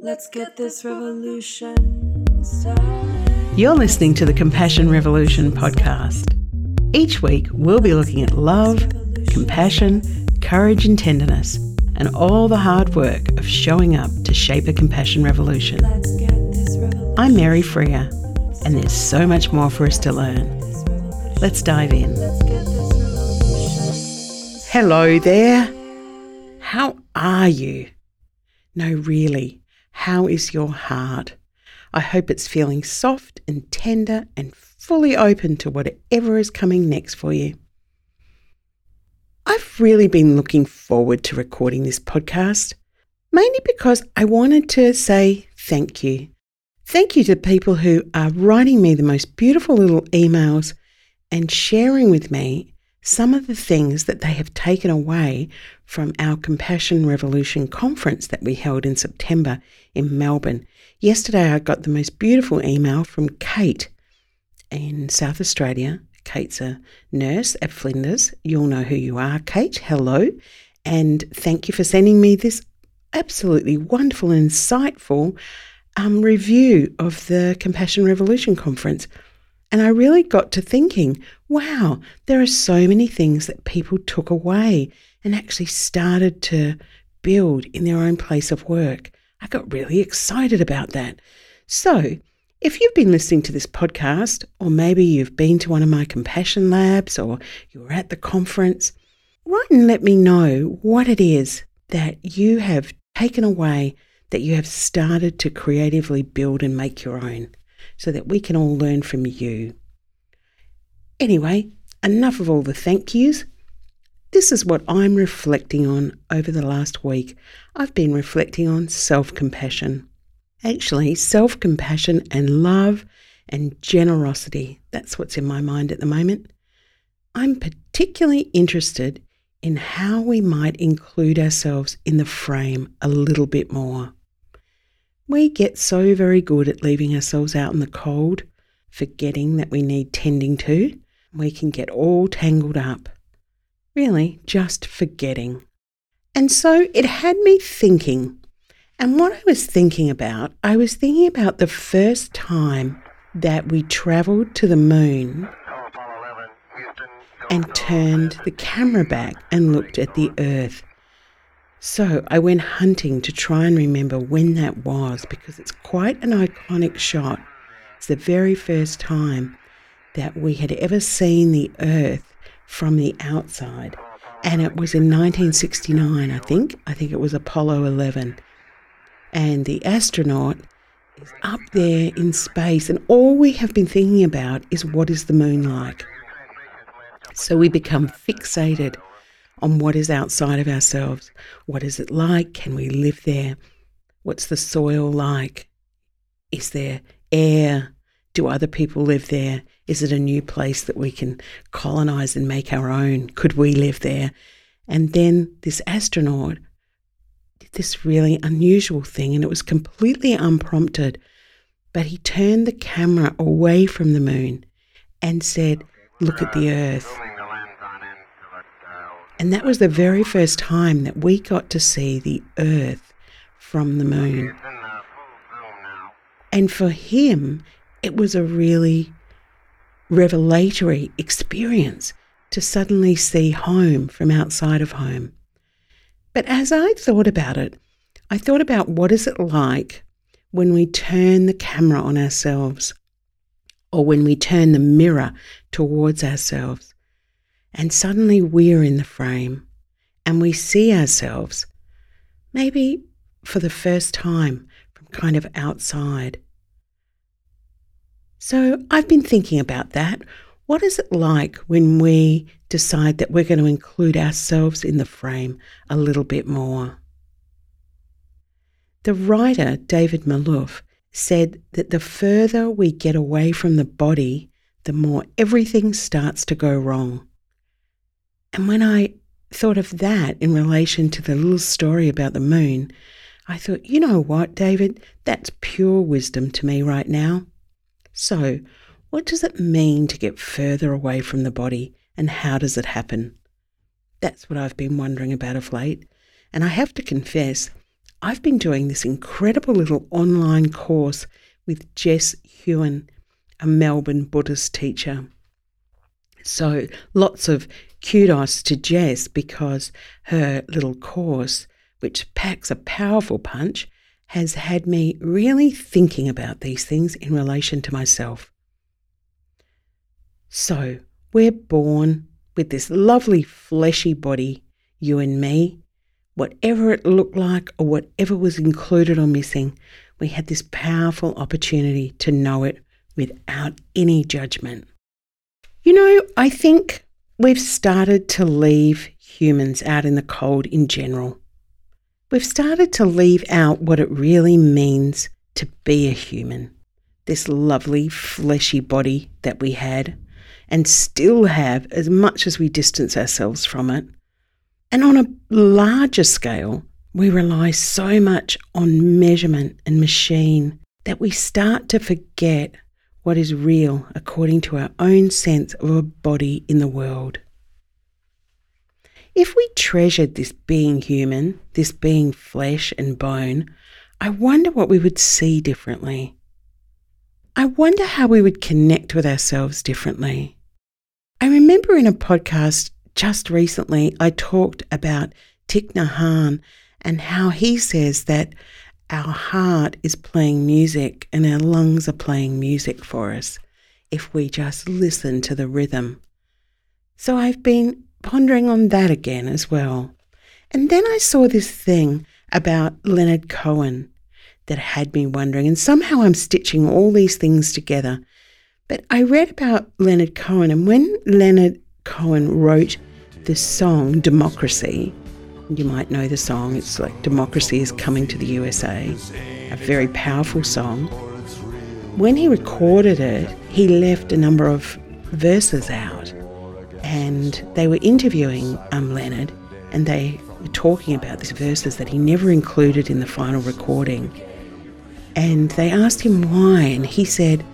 Let's get this revolution started. You're listening to the Compassion Revolution podcast. Each week, we'll be looking at love, compassion, courage, and tenderness, and all the hard work of showing up to shape a compassion revolution. Let's get this revolution. I'm Mary Freer, and there's so much more for us to learn. Let's dive in. Let's get this revolution. Hello there. How are you? No, really, how is your heart? I hope it's feeling soft and tender and fully open to whatever is coming next for you. I've really been looking forward to recording this podcast, mainly because I wanted to say thank you. Thank you to people who are writing me the most beautiful little emails and sharing with me some of the things that they have taken away from our Compassion Revolution conference that we held in September in Melbourne. Yesterday, I got the most beautiful email from Kate in South Australia. Kate's a nurse at Flinders. You'll know who you are, Kate. Hello. And thank you for sending me this absolutely wonderful and insightful um, review of the Compassion Revolution conference. And I really got to thinking, wow, there are so many things that people took away and actually started to build in their own place of work. I got really excited about that. So, if you've been listening to this podcast, or maybe you've been to one of my compassion labs, or you were at the conference, write and let me know what it is that you have taken away that you have started to creatively build and make your own so that we can all learn from you. Anyway, enough of all the thank yous. This is what I'm reflecting on over the last week. I've been reflecting on self compassion. Actually, self compassion and love and generosity. That's what's in my mind at the moment. I'm particularly interested in how we might include ourselves in the frame a little bit more. We get so very good at leaving ourselves out in the cold, forgetting that we need tending to. We can get all tangled up. Really, just forgetting. And so it had me thinking. And what I was thinking about, I was thinking about the first time that we travelled to the moon and turned the camera back and looked at the earth. So I went hunting to try and remember when that was because it's quite an iconic shot. It's the very first time that we had ever seen the earth from the outside. And it was in 1969, I think. I think it was Apollo 11. And the astronaut is up there in space, and all we have been thinking about is what is the moon like? So we become fixated on what is outside of ourselves. What is it like? Can we live there? What's the soil like? Is there air? Do other people live there? Is it a new place that we can colonize and make our own? Could we live there? And then this astronaut did this really unusual thing, and it was completely unprompted. But he turned the camera away from the moon and said, Look at the earth. And that was the very first time that we got to see the earth from the moon. And for him, it was a really revelatory experience to suddenly see home from outside of home. But as I thought about it, I thought about what is it like when we turn the camera on ourselves or when we turn the mirror towards ourselves and suddenly we're in the frame and we see ourselves, maybe for the first time from kind of outside. So I've been thinking about that. What is it like when we decide that we're going to include ourselves in the frame a little bit more? The writer, David Malouf, said that the further we get away from the body, the more everything starts to go wrong. And when I thought of that in relation to the little story about the moon, I thought, you know what, David? That's pure wisdom to me right now. So, what does it mean to get further away from the body and how does it happen? That's what I've been wondering about of late. And I have to confess, I've been doing this incredible little online course with Jess Hewen, a Melbourne Buddhist teacher. So lots of kudos to Jess because her little course, which packs a powerful punch, has had me really thinking about these things in relation to myself. So, we're born with this lovely fleshy body, you and me. Whatever it looked like or whatever was included or missing, we had this powerful opportunity to know it without any judgment. You know, I think we've started to leave humans out in the cold in general. We've started to leave out what it really means to be a human. This lovely fleshy body that we had and still have as much as we distance ourselves from it. And on a larger scale, we rely so much on measurement and machine that we start to forget what is real according to our own sense of a body in the world. If we treasured this being human, this being flesh and bone, I wonder what we would see differently. I wonder how we would connect with ourselves differently. I remember in a podcast just recently, I talked about Thich Nhat Hanh and how he says that our heart is playing music and our lungs are playing music for us if we just listen to the rhythm. So I've been pondering on that again as well. And then I saw this thing about Leonard Cohen that had me wondering, and somehow I'm stitching all these things together. But I read about Leonard Cohen, and when Leonard Cohen wrote the song Democracy, you might know the song, it's like Democracy is Coming to the USA, a very powerful song. When he recorded it, he left a number of verses out and they were interviewing um, Leonard, and they were talking about these verses that he never included in the final recording. And they asked him why, and he said,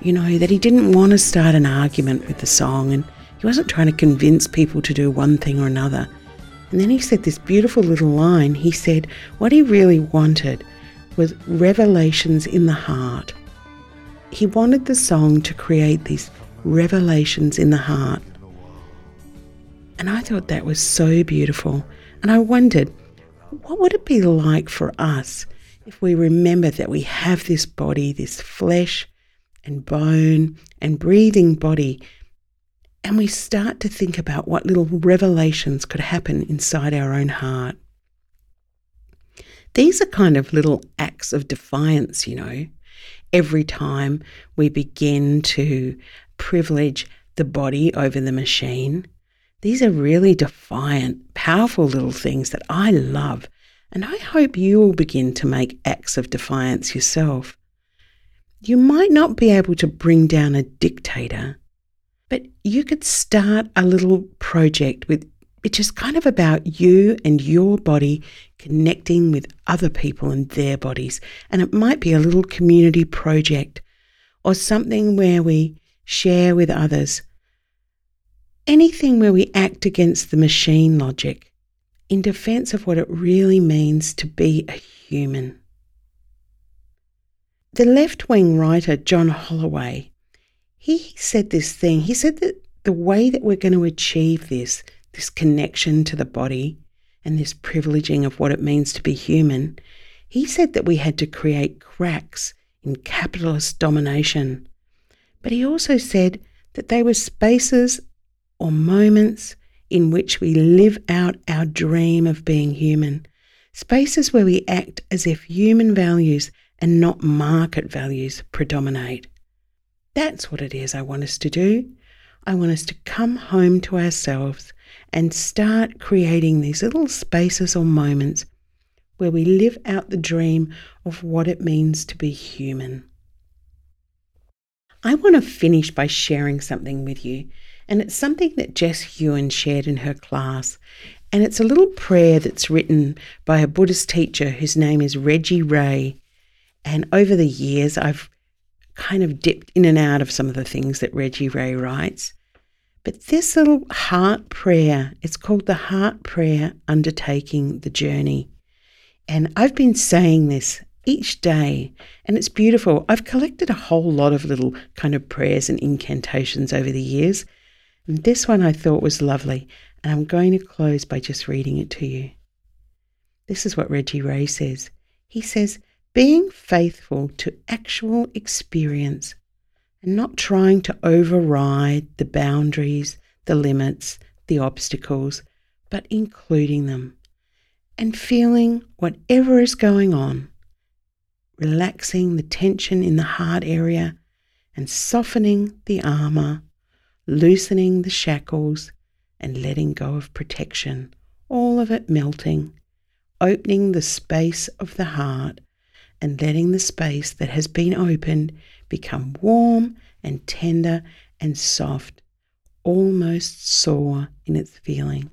you know, that he didn't want to start an argument with the song, and he wasn't trying to convince people to do one thing or another. And then he said this beautiful little line. He said, what he really wanted was revelations in the heart. He wanted the song to create these revelations in the heart and I thought that was so beautiful. And I wondered, what would it be like for us if we remember that we have this body, this flesh and bone and breathing body, and we start to think about what little revelations could happen inside our own heart? These are kind of little acts of defiance, you know. Every time we begin to privilege the body over the machine, these are really defiant, powerful little things that I love, and I hope you will begin to make acts of defiance yourself. You might not be able to bring down a dictator, but you could start a little project with which is kind of about you and your body connecting with other people and their bodies. And it might be a little community project or something where we share with others anything where we act against the machine logic in defense of what it really means to be a human. The left wing writer John Holloway, he said this thing. He said that the way that we're going to achieve this, this connection to the body and this privileging of what it means to be human, he said that we had to create cracks in capitalist domination. But he also said that they were spaces or moments in which we live out our dream of being human, spaces where we act as if human values and not market values predominate. That's what it is I want us to do. I want us to come home to ourselves and start creating these little spaces or moments where we live out the dream of what it means to be human. I want to finish by sharing something with you and it's something that Jess Hewen shared in her class. And it's a little prayer that's written by a Buddhist teacher whose name is Reggie Ray. And over the years, I've kind of dipped in and out of some of the things that Reggie Ray writes. But this little heart prayer, it's called the Heart Prayer Undertaking the Journey. And I've been saying this each day, and it's beautiful. I've collected a whole lot of little kind of prayers and incantations over the years. And this one I thought was lovely, and I'm going to close by just reading it to you. This is what Reggie Ray says. He says, being faithful to actual experience and not trying to override the boundaries, the limits, the obstacles, but including them and feeling whatever is going on, relaxing the tension in the heart area and softening the armor, loosening the shackles and letting go of protection, all of it melting, opening the space of the heart and letting the space that has been opened become warm and tender and soft, almost sore in its feeling,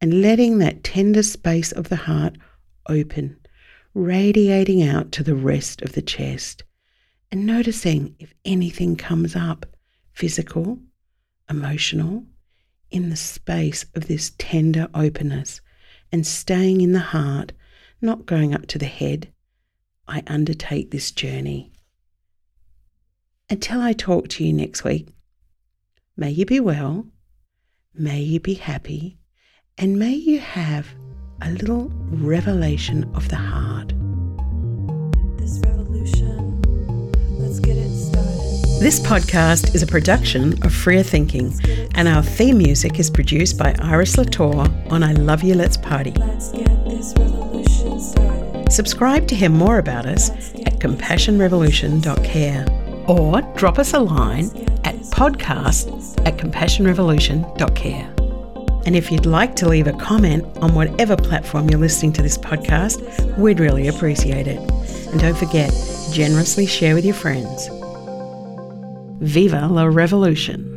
and letting that tender space of the heart open, radiating out to the rest of the chest, and noticing if anything comes up physical, emotional, in the space of this tender openness and staying in the heart, not going up to the head I undertake this journey. Until I talk to you next week, may you be well, may you be happy, and may you have a little revelation of the heart. This revolution. Let's get it started. This podcast is a production of Freer Thinking, and our theme music is produced by Iris Latour on I Love You Let's Party. Let's get this revolution started. Subscribe to hear more about us at compassionrevolution.care or drop us a line at podcast at compassionrevolution.care. And if you'd like to leave a comment on whatever platform you're listening to this podcast, we'd really appreciate it. And don't forget, generously share with your friends. Viva la revolution!